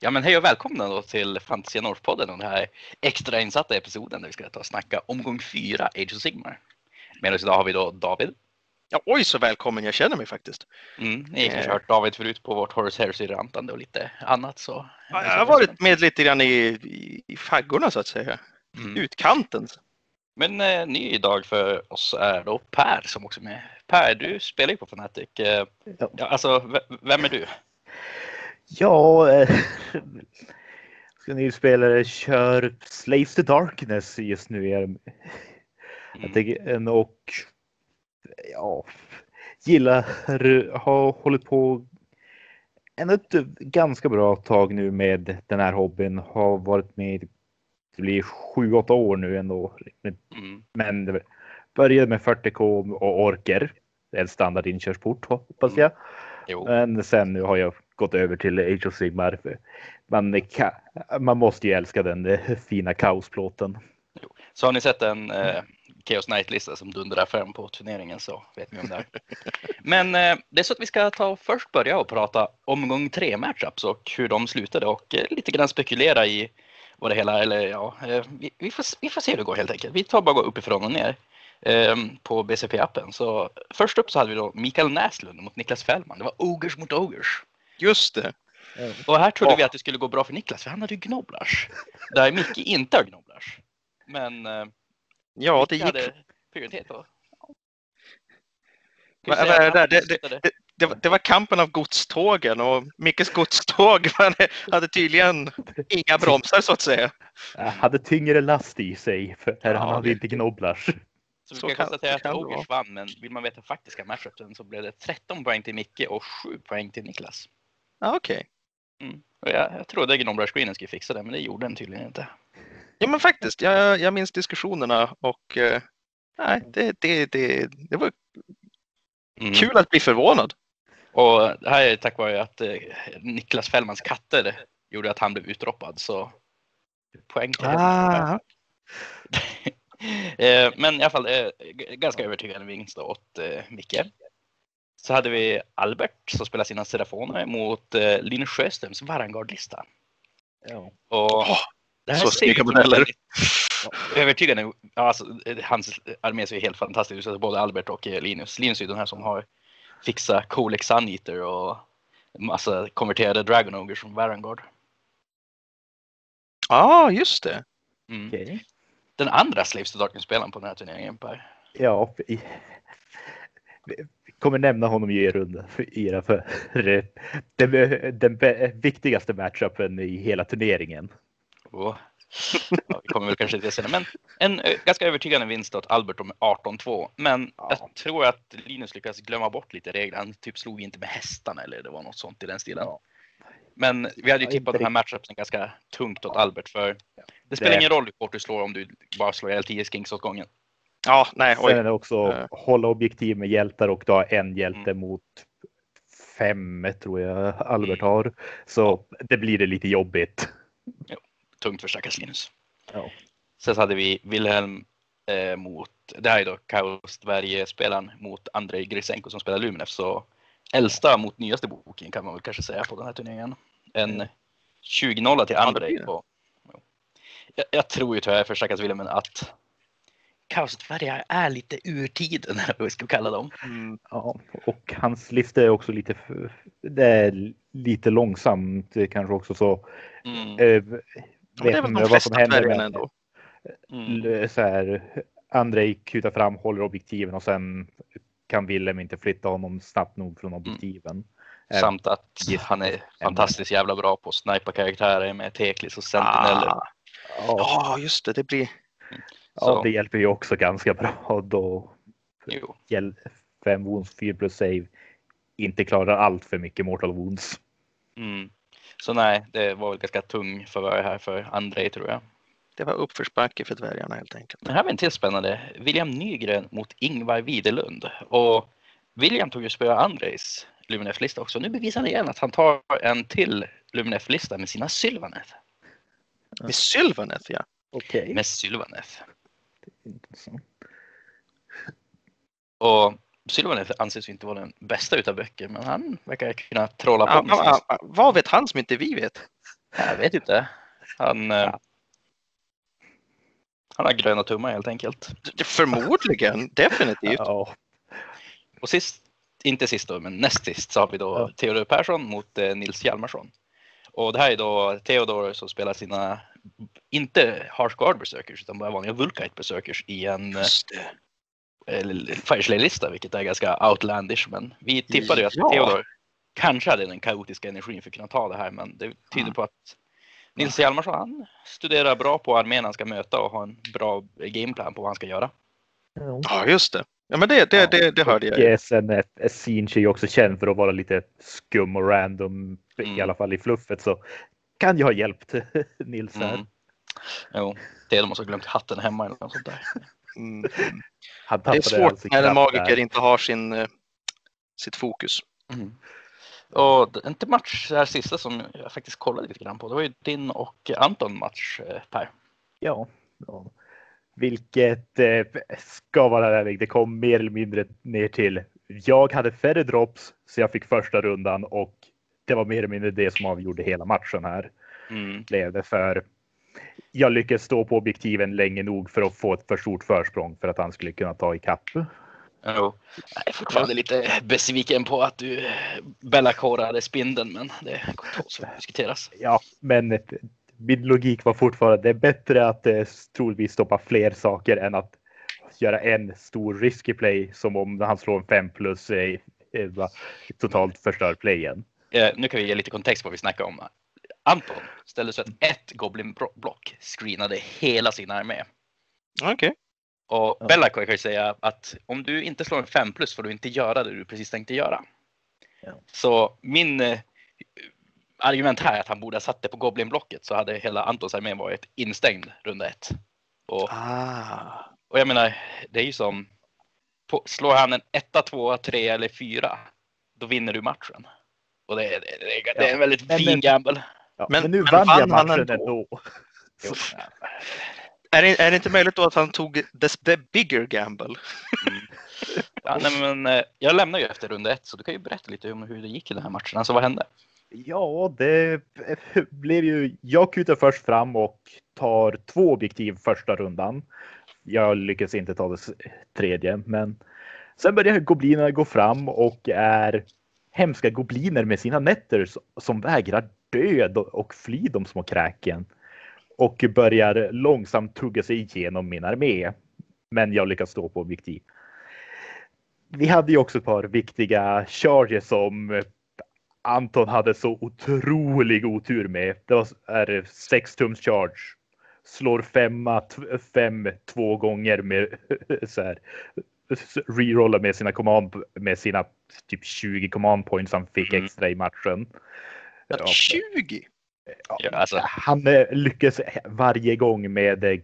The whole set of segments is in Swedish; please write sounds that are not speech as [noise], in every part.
Ja men hej och välkomna då till Fantasia North-podden och den här extra insatta episoden där vi ska ta och snacka omgång fyra Age of Sigmar. Med oss idag har vi då David. Ja, oj så välkommen jag känner mig faktiskt. Mm, ni har kanske Eh. hört David förut på vårt Horace Heresy-rantande och lite annat så. Ja, jag har varit med lite grann i, i, i faggorna så att säga. Mm. Utkanten. Men eh, ny idag för oss är då Per som också är med. Per, du spelar ju på Fnatic. Eh, Ja. ja, alltså, vem är du? Ja, eh, [laughs] ska ni spelare kör Slaves to Darkness just nu. Mm. jag tänker, och ja, gillar, har hållit på en ett ganska bra tag nu med den här hobbyn. Har varit med, det blir sju, åtta år nu ändå. Mm. Men började med 40k och orker. Det är en standard inkörsport hoppas jag. Jo. Men sen nu har jag gått över till Age of Sigmar. Man, man måste ju älska den fina kaosplåten. Så har ni sett en eh, Chaos Knight-lista som dundrar fram på turneringen så vet ni om det är. [laughs] Men eh, det är så att vi ska ta och först börja och prata omgång tre matchups och hur de slutade och eh, lite grann spekulera i vad det hela, eller ja, eh, vi, vi, får, vi får se hur det går helt enkelt. Vi tar bara gå uppifrån och ner eh, på BCP-appen. Så först upp så hade vi då Mikael Näslund mot Niklas Fällman. Det var Ogers mot Ogers. Just det. Och här trodde Ja. vi att det skulle gå bra för Niklas för han hade ju Gnoblars. Där Micke inte har Gnoblars. Men eh, Ja, det Micke gick. hade prioritet. Vad- vad är det? Det- det- Det, var- det var kampen av godstågen och Mickes godståg [laughs] hade tydligen inga bromsar så att säga. Jag hade tyngre last i sig för Ja, han hade det- inte gnoblars. Så vi Så ska kan- konstatera så att kan det Ogers vann, men vill man veta faktiska matchupen så blev det 13 poäng till Micke och 7 poäng till Niklas. Ja, Okej. Och jag, jag trodde Gnoblars-screenen skulle fixa det, men det gjorde den tydligen inte. Ja men faktiskt, jag, jag minns diskussionerna och eh, nej, det, det, det, det var Mm. kul att bli förvånad. Och det här är tack vare att eh, Niklas Fällmans katter gjorde att han blev utroppad, så poäng till. Ah, [laughs] Eh, Men i alla fall eh, ganska övertygande vinst åt eh, Micke. Så hade vi Albert som spelar sina Serafoner mot eh, Linus Sjöströms Varangard-lista. Ja. Och Åh, det här så snygga som modeller. övertygande. Ja, alltså, eh, hans armé ser helt fantastisk ut. Både Albert och eh, Linus. Linus är den här som har fixat Colex Suneater och massa konverterade Dragon Ogres från Varangard. Ja, just det. Mm. Okej. Den andra Slaves to Darkness-spelaren på den här turneringen Per. Ja, kommer nämna honom i er runda för era för den, den viktigaste matchupen i hela turneringen. Och, ja, vi kommer väl kanske se det, men en eh, ganska övertygande vinst åt Albert med 18-2. Men Ja. jag tror att Linus lyckas glömma bort lite regler. Han typ slog inte med hästarna eller det var något sånt i den stilen. Ja. Men vi hade ju tippat den här matchupsen ganska tungt åt Albert för det spelar Det- ingen roll hur hårt du slår om du bara slår ihjäl 10 skinks åt gången. Ja, nej, Sen oj. är det också Eh. hålla objektiv med hjältar och du har en hjälte mot fem tror jag Albert Mm. har. Så det blir det lite jobbigt. Tungt för stackars Linus. Ja. Sen så hade vi Wilhelm eh, mot, det här är då Kaos Sverige-spelaren mot Andrei Grisenko som spelar Luminef. Så äldsta mot nyaste boken kan man väl kanske säga på den här turneringen. En 20-0 till Ja, det Andrei. jo. jag, jag tror ju tyvärr för stackars Wilhelm att Kaos Sverige är lite ur tiden, [laughs] eller vad vi ska kalla dem. Mm, Ja, och hans lista är också lite, för- det är lite långsamt kanske också så. Mm. Eh, det är vet väl de vad som flesta händer dvärgarna med ändå. Mm. så här. Andrei kutar fram, håller objektiven och sen kan Willem inte flytta honom snabbt nog från objektiven. Eh, Samt att Yes. han är fantastiskt jävla bra på att snipa karaktärer med Teklis och Sentineller. Ah, Ja, ja, just det. Det blir... ja, Så, det hjälper ju också ganska bra [laughs] då. jo. Fem wounds, 4 plus save. Inte klarar allt för mycket mortal wounds. Mm. Så nej, det var väl ganska tung förvärv här för Andrei tror jag. Det var uppförsbacke för dvärgarna helt enkelt. Men här vi en till spännande. William Nygren mot Ingvar Widerlund. Och William tog ju spö Andrejs Luminef-lista också. Nu bevisar han igen att han tar en till Luminef-lista med sina Sylvaneth. Med Sylvaneth, ja. Okej. Med Och Sylvaneth anses inte vara den bästa utav böcker, men han verkar kunna trolla på ja, ja, Vad vet han som inte vi vet? Jag vet inte. Han, eh, Ja. han har gröna tummar helt enkelt. Förmodligen, [laughs] definitivt. Ja, Och sist, inte sist då, men näst sist så har vi då Ja. Theodor Persson mot eh, Nils Hjalmarsson. Och det här är då Theodor som spelar sina, inte Harsh Guard Berserkers utan bara vanliga Vulkite Berserkers i en eh, det. Fireslay-lista, vilket är ganska outlandish. Men vi tippade ju att Ja. Theodor kanske hade den kaotiska energin för att kunna ta det här, men det tyder på att Nils Hjalmarsson, han studerar bra på armén han ska möta och har en bra gameplan på vad han ska göra. ja. Ja, just det. Ja, men det, det, det, det hörde jag. Eh, sen eh, Sinch är ju också känd för att vara lite skum och random, Mm. i alla fall i fluffet. Så kan ju ha hjälpt [laughs] Nils här. Mm. Jo, Theodor måste ha glömt hatten hemma eller något sånt där. Mm. Han Det är svårt när en magiker där. inte har sin, eh, sitt fokus. Mm. Och det- inte match det här sista som jag faktiskt kollade lite grann på. Det var ju din och Anton match eh, Per. Ja, ja. Vilket eh, ska vara ärlig, det kom mer eller mindre ner till. Jag hade färre drops så jag fick första rundan och det var mer eller mindre det som avgjorde hela matchen här. Mm. Blev det för jag lyckades stå på objektiven länge nog för att få ett för stort försprång för att han skulle kunna ta ikapp. Jo. Jag är fortfarande lite besviken på att du bellakorade spindeln, men det tål att diskuteras. Ja, men min logik var fortfarande det är bättre att eh, troligtvis stoppa fler saker än att göra en stor risky play som om han slår en 5 plus eh, totalt förstör playen. Eh, nu kan vi ge lite kontext på vad vi snackar om. Anton ställde så att ett Goblin-block screenade hela sin armé. Okej. Och Ja. Bellacor kan ju säga att om du inte slår en 5 plus får du inte göra det du precis tänkte göra. Ja. Så min eh, argument här är att han borde ha satt det på Goblin-blocket så hade hela Antons armé varit instängd runda ett. Och, Ah. och jag menar, det är ju som på, slår han en etta, tvåa, tre eller fyra, då vinner du matchen. Och det, är- det, är- det är en väldigt Men- fin men- gamble. Ja, Men- men, nu men vann jag vann han matchen ändå? ändå. Jo. Är, det, är det inte möjligt då att han tog the, the bigger gamble? Ja, nej, men, eh, jag lämnar ju efter runda ett, så du kan ju berätta lite om hur det gick i den här matchen. Alltså vad hände? Ja, det blev ju. Jag kutar först fram och tar två objektiv första rundan. Jag lyckas inte ta det tredje, men sen börjar goblinerna gå fram och är hemska gobliner med sina nätter som vägrar död och- fly de små kräken och börjar långsamt tugga sig igenom min armé. Men jag lyckas stå på objektiv. Vi hade ju också ett par viktiga charges som Anton hade så otrolig otur med. Det var är 6 tums charge. Slår femma, fem två gånger med [laughs] så här. Rerollar med sina command med sina typ 20 command points han fick Mm. extra i matchen. Ja, 20? Ja, alltså, han eh, lyckas varje gång med eh,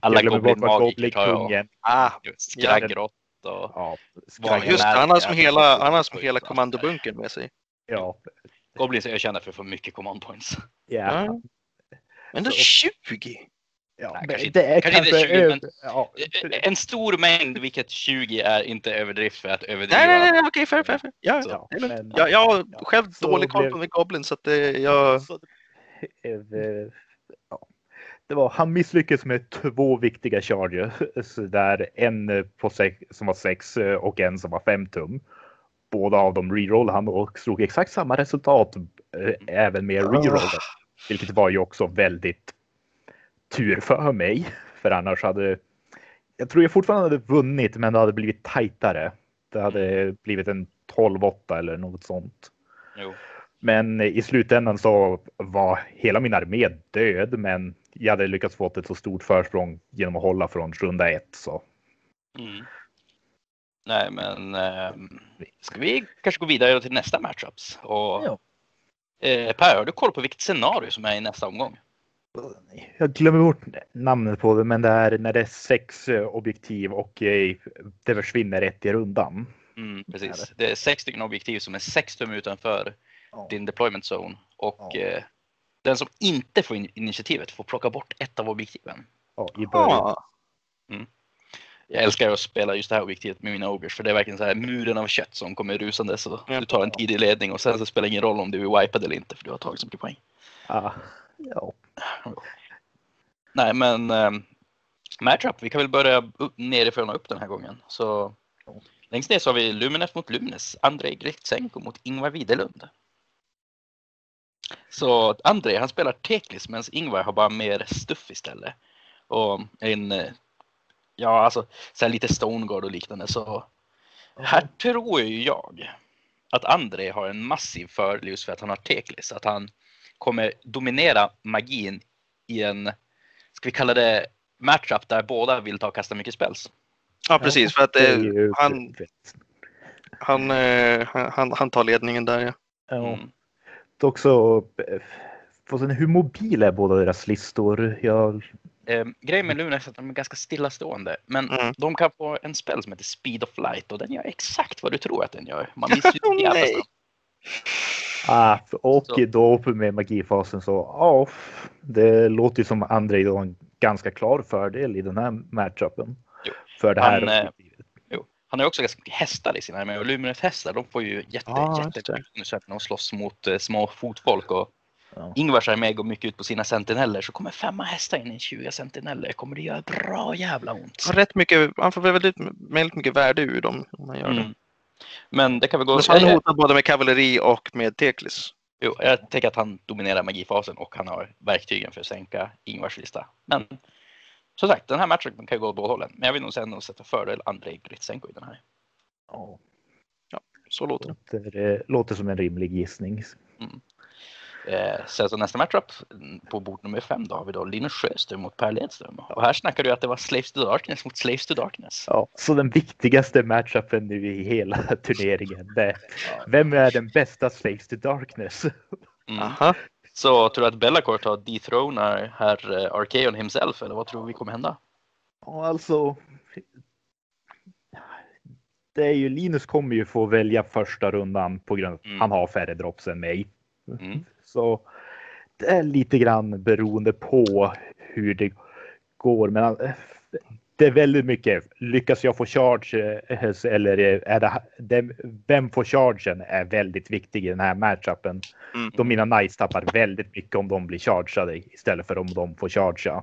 Alla jag glömmer bort vad Goblin-magiker. Ah, skraggrott och Ja, Vad just Han har som hela, han har som hela kommandobunken med sig. ja, Goblins är jag känner för att få mycket command points. ja. Ja. Men Så- 20? Ja. Nej, men kanske inte- det är kanske inte kanske 20, men- över- ja. En stor mängd, vilket 20 är inte överdrift för att överdriva. Nej, nej, nej, okej, fair, fair, fair. Ja, Så. ja. lugnt. Men- Jag, jag har Ja, själv dålig koll på med Goblin så att det, jag... Så, eh, ja. Det var, han misslyckades med två viktiga charges. Där en eh, på sex, som var 6 och en som var 5 tum. Båda av dem reroll han och slog exakt samma resultat eh, även med reroll. Vilket var ju också väldigt tur för mig. För annars hade jag tror jag fortfarande hade vunnit men det hade blivit tajtare. Det hade blivit en 12-8 eller något sånt. Jo. Men i slutändan så var hela min armé död, men jag hade lyckats få ett så stort försprång genom att hålla från runda ett. Så Mm. Nej, men ehm, ska vi kanske gå vidare till nästa matchups? Och, eh, per, har du koll på vilket scenario som är i nästa omgång? Jag glömmer bort namnet på det, men det är när det är sex eh, objektiv och eh, det försvinner ett i rundan. Mm, precis. Det är sex stycken objektiv som är sex tum utanför din deployment zone. Och Ja. eh, den som inte får in initiativet får plocka bort ett av objektiven. Ja, i början. Ja. Jag älskar att spela just det här objektivet med mina ogers för det är verkligen så här muren av kött som kommer rusande så Ja. du tar en tidig ledning och sen så spelar det ingen roll om du är wipad eller inte för du har tagit så mycket poäng. Ja. Nej, men um, matchup. Vi kan väl börja upp, nerifrån och upp den här gången. Så längst ner så har vi Lumines mot Lumines. Andrei Gritsenko mot Ingvar Widerlund. Så Andrei han spelar Teklis medan Ingvar har bara mer stuff istället. Och en, ja alltså så lite Stoneguard och liknande. Så här tror ju jag att Andrei har en massiv fördel just för att han har Teklis. Att han kommer dominera magin i en, ska vi kalla det matchup där båda vill ta och kasta mycket spells. Ja precis, för att eh, han, han, eh, han, han tar ledningen där ja. Mm. Också, hur mobila är båda deras listor? Jag... Eh, grejen med Luna är att de är ganska stillastående. Men mm. de kan få en spel som heter Speed of Light och den gör exakt vad du tror att den gör. Man blir så [laughs] Ah, och så. då med magifasen så, ja, det låter ju som Andrei då en ganska klar fördel i den här matchupen. Jo. För det här. Han, eh, jo. Han har också ganska mycket hästar i sina arméer och Luminous hästar de får ju jätte, ah, jättemycket när de slåss mot eh, små fotfolk och ja. Ingvars armé går mycket ut på sina sentineller så kommer femma hästar in i 20 sentineller kommer det göra bra jävla ont. Rätt mycket, han får väldigt, väldigt mycket värde ur dem om man gör mm. det. Men det kan vi gå... Men han hotar både med kavalleri och med Teklis. Jo, jag tänker att han dominerar magifasen och han har verktygen för att sänka Ingvars lista. Men som sagt, den här matchen kan gå åt båda hållen. Men jag vill nog säga att sätta fördel Andrei Gritsenko i den här. Ja, ja så låter det. Det låter som en rimlig gissning. Mm. Eh, sen så nästa matchup på bord nummer fem då har vi då Linus Sjöström mot Per Ledström. Och här snackar du att det var Slaves to Darkness mot Slaves to Darkness. Ja, så den viktigaste matchupen nu i hela [laughs] turneringen. Det, vem är den bästa Slaves to Darkness? Mm. Aha. Så tror du att Bellacore tar dethronar herr eh, Arkeon himself eller vad tror vi kommer hända? Ja, alltså. Det är ju Linus kommer ju få välja första rundan på grund av att mm. han har färre drops än mig. Mm. Så det är lite grann beroende på hur det går. Men eh, det är väldigt mycket. Lyckas jag få charge eh, eller är det, vem får chargen är väldigt viktig i den här matchupen. Mm. Då mina knights tappar väldigt mycket om de blir chargeade istället för om de får chargea.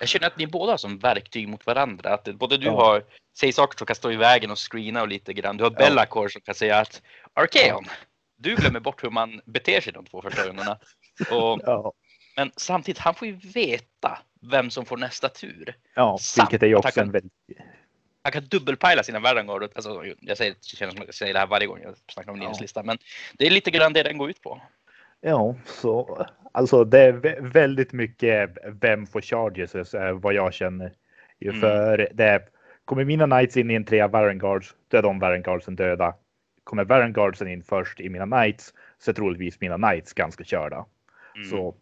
Jag känner att ni båda har som verktyg mot varandra. Att både du ja. har, säg saker som kan stå i vägen och screena och lite grann. Du har Bellacore som kan säga att Arkeon, du glömmer bort hur man beter sig de två första rundorna. Och, ja. Men samtidigt, han får ju veta vem som får nästa tur. Ja, vilket är ju också en väldigt... Han kan dubbelpajla sina Vanguard. Alltså, jag säger, känner som jag säger det här varje gång jag snackar om Linus lista, men det är lite grann det den går ut på. Ja, så alltså det är väldigt mycket vem får charges vad jag känner. Mm. För det kommer mina knights in i en trea Varanguards, då är de Varangardsen döda kommer Varangardsen in först i mina Knights så är troligtvis mina Knights ganska körda. Mm. Så,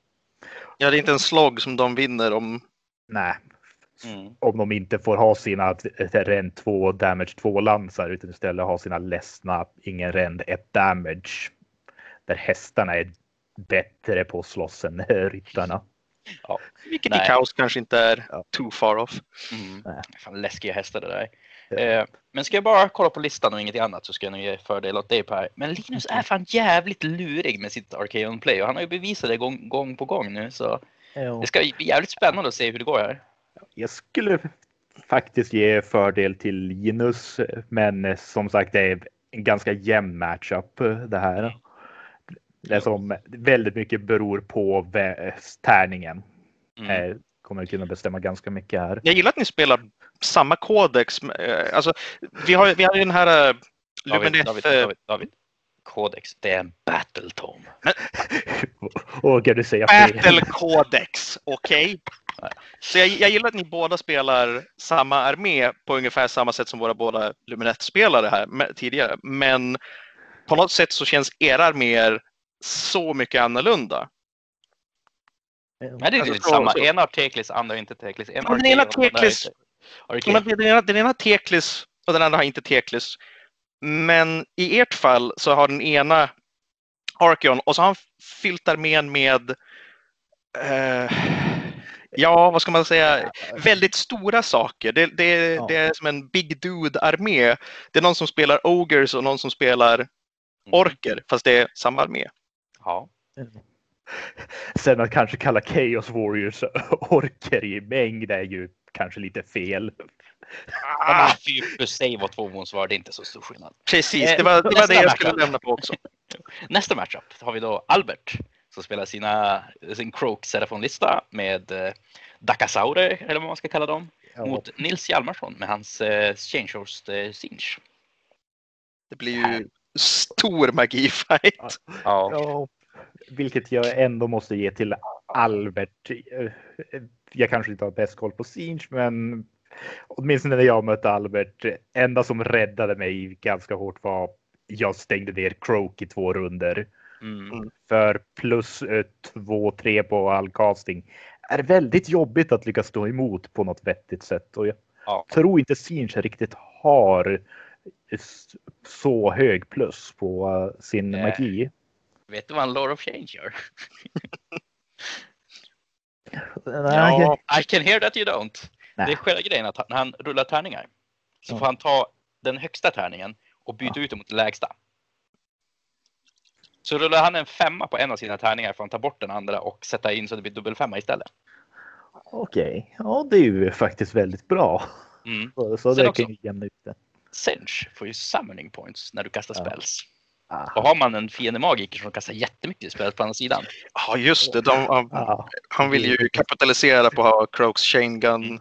ja, det är inte en slog som de vinner om... Nej. Mm. Om de inte får ha sina rend 2 damage 2 lansar utan istället ha sina ledsna ingen rend 1 damage. Där hästarna är bättre på att slåss än ryttarna. Ja. Vilket Nej. i kaos kanske inte är ja. too far off. Mm. Fan, läskiga hästar det där. Eh, men ska jag bara kolla på listan och inget annat så ska jag nog ge fördel åt dig Per. Men Linus är fan jävligt lurig med sitt Arcade Play och han har ju bevisat det gång, gång på gång nu så jo. det ska bli jävligt spännande att se hur det går här. Jag skulle faktiskt ge fördel till Linus men som sagt det är en ganska jämn matchup det här. Det som väldigt mycket beror på tärningen. Mm. Eh, kommer kunna bestämma ganska mycket här. Jag gillar att ni spelar samma kodex. Eh, alltså, vi har, vi har ju den här uh, David, David, David, David, Kodex, det är en battle tom. Vågar [laughs] du säga fel? Battle Codex, okej? Okay? Så jag, jag, gillar att ni båda spelar samma armé på ungefär samma sätt som våra båda Luminette-spelare här med, tidigare. Men på något sätt så känns era arméer så mycket annorlunda. Nej, det är alltså, samma. Så... En har Teklis, andra har inte Teklis. En har den ena Teklis men den, ena, den ena har Teklis och den andra har inte Teklis. Men i ert fall så har den ena Arkeon och så har han fyllt armén med eh, Ja, vad ska man säga? Väldigt stora saker. Det, det, ja. det är som en Big Dude-armé. Det är någon som spelar Ogers och någon som spelar mm. Orker, fast det är samma armé. Ja. [laughs] Sen att kanske kalla Chaos Warriors [laughs] orker i mängd är ju kanske lite fel. Ah, två monsvar, det är inte så stor skillnad. Precis, det var det, var det jag skulle lämna på också. [laughs] Nästa matchup har vi då Albert som spelar sina, sin Croak Serafon-lista med eh, Dakasaure, eller vad man ska kalla dem, ja. mot Nils Hjalmarsson med hans eh, Changehorst eh, Sinch. Det blir ju stor magifight. Ja. ja. Vilket jag ändå måste ge till Albert. Jag kanske inte har bäst koll på Sinch, men åtminstone när jag mötte Albert, enda som räddade mig ganska hårt var jag stängde ner Croak i två runder. Mm. För plus eh, två, tre på all casting är väldigt jobbigt att lyckas stå emot på något vettigt sätt. Och jag ja. tror inte Sinch riktigt har så hög plus på uh, sin äh, magi. Vet du vad en Lord of Change gör? ja, I can hear that you don't. Nej. Det är själva grejen att när han rullar tärningar så mm. får han ta den högsta tärningen och byta ja. ut den mot den lägsta. Så rullar han en femma på en av sina tärningar får han ta bort den andra och sätta in så det blir dubbelfemma istället. Okej, okay. ja det är ju faktiskt väldigt bra. Mm. Så, så det kan ju jämna ut det. Sench får ju summoning points när du kastar ja. spells. Och har man en fiende magiker som kastar jättemycket spel på andra sidan. Ja, just det. De, han, han vill ju kapitalisera på att ha Croaks chain gun,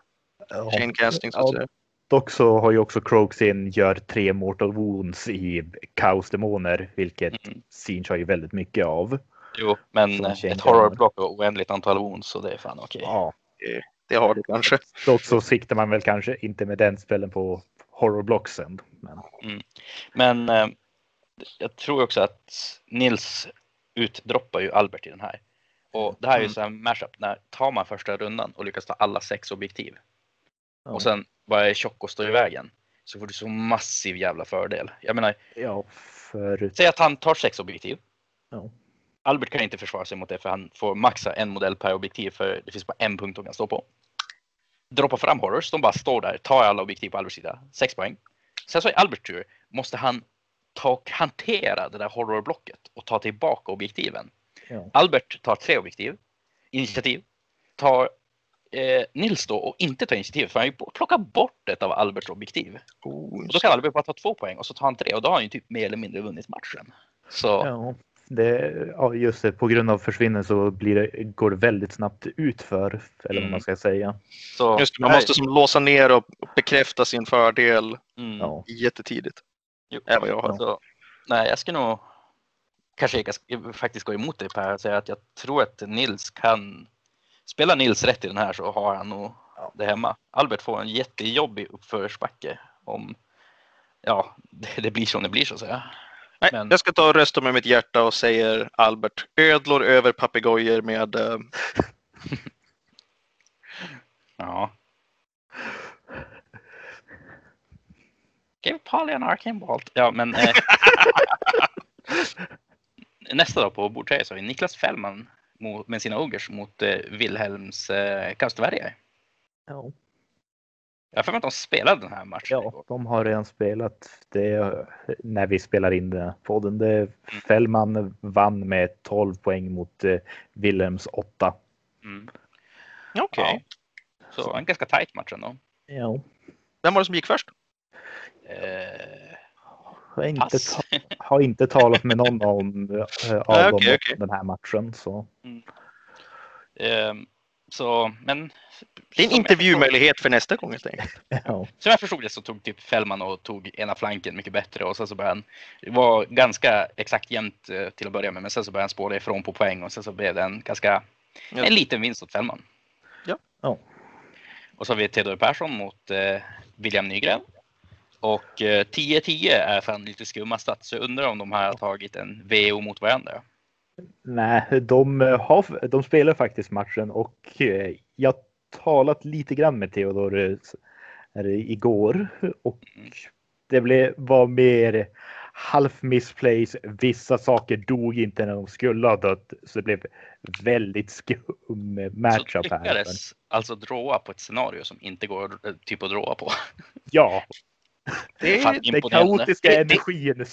ja. chain casting. Så att ja, dock så har ju också Croaks in gör tre mortal wounds i kaosdemoner, vilket mm. Sinch har ju väldigt mycket av. Jo, men ett horrorblock och oändligt antal wounds så det är fan okej. Okay. Ja, det har du kanske. Dock så siktar man väl kanske inte med den spelen på horrorblocksen. Men, mm. men eh, jag tror också att Nils utdroppar ju Albert i den här. Och det här är ju mm. så här mashup när tar man första rundan och lyckas ta alla sex objektiv. Ja. Och sen bara är tjock och står i vägen. Så får du så massiv jävla fördel. Jag menar. Ja, för... Säg att han tar sex objektiv. Ja. Albert kan inte försvara sig mot det för han får maxa en modell per objektiv för det finns bara en punkt de kan stå på. Droppa fram horrors, de bara står där, tar alla objektiv på Alberts sida, sex poäng. Sen så i Alberts tur måste han ta och hantera det där horrorblocket och ta tillbaka objektiven. Ja. Albert tar tre objektiv, initiativ, tar eh, Nils då och inte tar initiativ för han plockar bort ett av Alberts objektiv. Oh, och då kan Albert bara ta två poäng och så tar han tre och då har han ju typ mer eller mindre vunnit matchen. Så ja det, ja, just det, på grund av försvinnen så blir det, går det väldigt snabbt utför, eller vad man mm. ska säga. Så, just det, man måste som låsa ner och bekräfta sin fördel mm. jättetidigt. Jo, vad jag har. Så, nej, jag ska nog kanske jag faktiskt gå emot dig Per och säga att jag tror att Nils kan spela Nils rätt i den här så har han nog ja. det hemma. Albert får en jättejobbig uppförsbacke om ja, [laughs] det, det blir som det blir så att säga. Nej, Men... Jag ska ta och rösta med mitt hjärta och säger Albert. Ödlor över papegojor med... Uh... [laughs] ja. Give Polly an arcane bolt. Ja, men... Eh... [laughs] Nästa då på bord 3 så har vi Niklas Fällman med sina ogers mot eh, Wilhelms eh, Kaustvergare. Ja. Jag har för mig att de spelade den här matchen. Ja, de har redan spelat det när vi spelar in den här podden. Det, mm. Fällman vann med 12 poäng mot eh, Wilhelms 8. Mm. Okej. Okay. Ja. Så en ganska tight match ändå. Ja. Vem var det som gick först? Eh, har, inte har inte talat med någon om, äh, av dem okay, okay. den här matchen. Så. Mm. Eh, så, men... Det är en intervjumöjlighet för nästa gång helt enkelt. [laughs] Ja. Som jag förstod det så tog typ Fällman och tog ena flanken mycket bättre och sen så började han, det var ganska exakt jämnt eh, till att börja med, men sen så började han spåra ifrån på poäng och sen så blev det en ganska, ja. en liten vinst åt Fällman. Ja. ja. Och så har vi Theodor Persson mot eh, William Nygren. Och eh, 10-10 är fan lite skumma stats, så jag undrar om de här har tagit en VO mot varandra. Nej, de, har, de spelar faktiskt matchen och eh, jag talat lite grann med Theodor eh, igår och mm. det blev, var mer half misplace. Vissa saker dog inte när de skulle ha dött så det blev väldigt skum matchup här. Så lyckades alltså dråa på ett scenario som inte går eh, typ att dråa på. Ja, det är den kaotiska det, energin.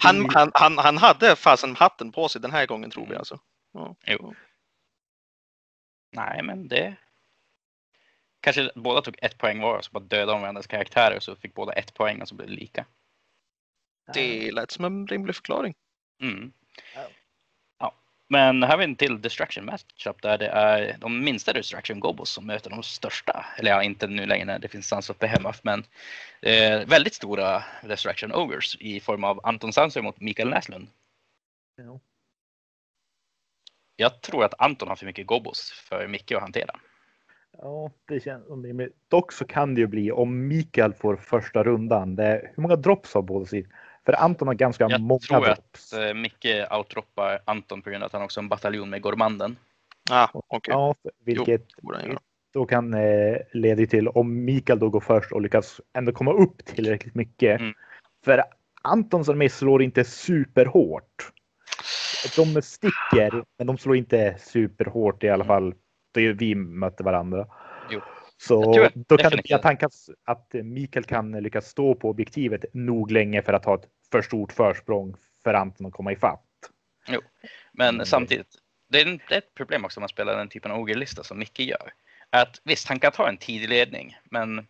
han, han, han, han hade fasen hatten på sig den här gången tror vi alltså. Ja. Jo. Nej, men det... Kanske båda tog ett poäng var och så bara dödade de varandras karaktärer så fick båda ett poäng och så blev det lika. Det lät som en rimlig förklaring. Mm. Men här har vi en till Destruction Matchup där det är de minsta Destruction Gobos som möter de största. Eller ja, inte nu längre när det finns Sons of Behemoth, men eh, väldigt stora Destruction Ogres i form av Anton Sanser mot Mikael Näslund. Ja. Jag tror att Anton har för mycket Gobos för Micke att hantera. Ja, det känns det. Dock så kan det ju bli om Mikael får första rundan. Det är, hur många drops har båda sidor? För Anton har ganska Jag många tror drops. att eh, Micke outdroppar Anton på grund av att han också har en bataljon med Gormanden. Ah, okej. Ja, vilket Jo, då kan eh, leda till om Mikael då går först och lyckas ändå komma upp tillräckligt mycket. Mm. För Antons armé slår inte superhårt. De sticker, men de slår inte superhårt i alla fall. Då vi mötte varandra. Jo. Så Jag tror att då kan det bli kan, att Mikael kan lyckas stå på objektivet nog länge för att ha ett för stort försprång för Anton att komma ifatt. Men Mm. samtidigt, det är, ett problem också om man spelar den typen av ogerlista som Micke gör. Att visst, han kan ta en tidig ledning, men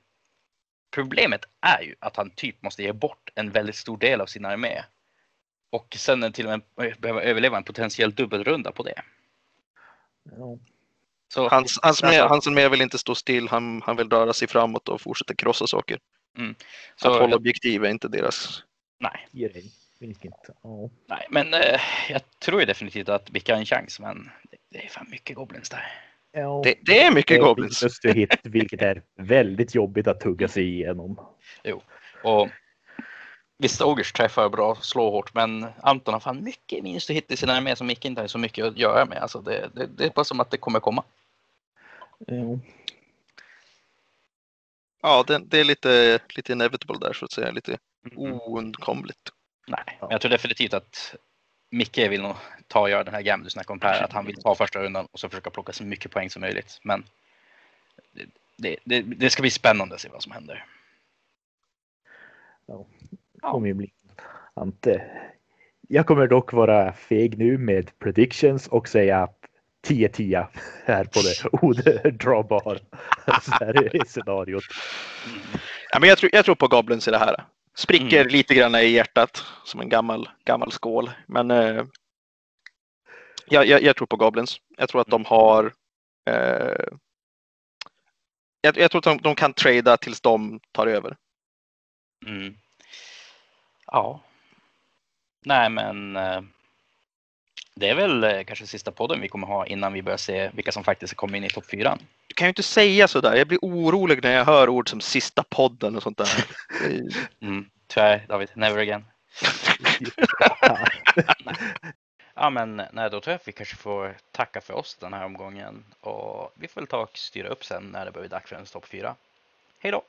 problemet är ju att han typ måste ge bort en väldigt stor del av sin armé. Och sen till och med behöva överleva en potentiell dubbelrunda på det. Ja. Så, Hans, hans, med, Alltså- hans med vill inte stå still, han, han vill röra sig framåt och fortsätta krossa saker. så att hålla objektiv är inte deras... nej, Ge dig. Vilket, ja. nej, men eh, jag tror ju definitivt att Micke har en chans, men det, det är fan mycket goblins där. Ja. Det, det är mycket Det är goblins. Just hit, vilket är väldigt jobbigt att tugga sig igenom. Och visst, Ogers träffar bra, slår hårt, men Anton har fan mycket minus to hit i sin armé som Micke inte har så mycket att göra med. Alltså det, det, det är bara som att det kommer komma. Ja. Ja, det, det är lite, lite inevitable där så att säga. Lite. Oundkomligt. Nej, men jag tror definitivt att Micke vill nog ta och göra den här gamla du snackade om Per, att han vill ta första rundan och så försöka plocka så mycket poäng som möjligt. Men det, det, det, det ska bli spännande att se vad som händer. Ja. kommer ju bli. Ante. Jag kommer dock vara feg nu med predictions och säga 10-10 här på det [laughs] odragbara. Så [laughs] här är scenariot. Mm. Ja, men jag, tror, jag tror på goblins i det här. Spricker Mm. lite grann i hjärtat som en gammal, gammal skål. Men eh, jag, jag, jag tror på goblins. Jag tror att de har eh, jag, jag tror att de, de kan trada tills de tar över. Mm. Ja. Nej, men eh, det är väl eh, kanske sista podden vi kommer ha innan vi börjar se vilka som faktiskt kommer in i topp fyran. Du kan ju inte säga sådär. Jag blir orolig när jag hör ord som sista podden och sånt där. [laughs] Mm. Tyvärr, David, never again. [laughs] Ja, men nej, då tror jag att vi kanske får tacka för oss den här omgången och vi får väl ta och styra upp sen när det börjar bli dags för en topp fyra. Hej då!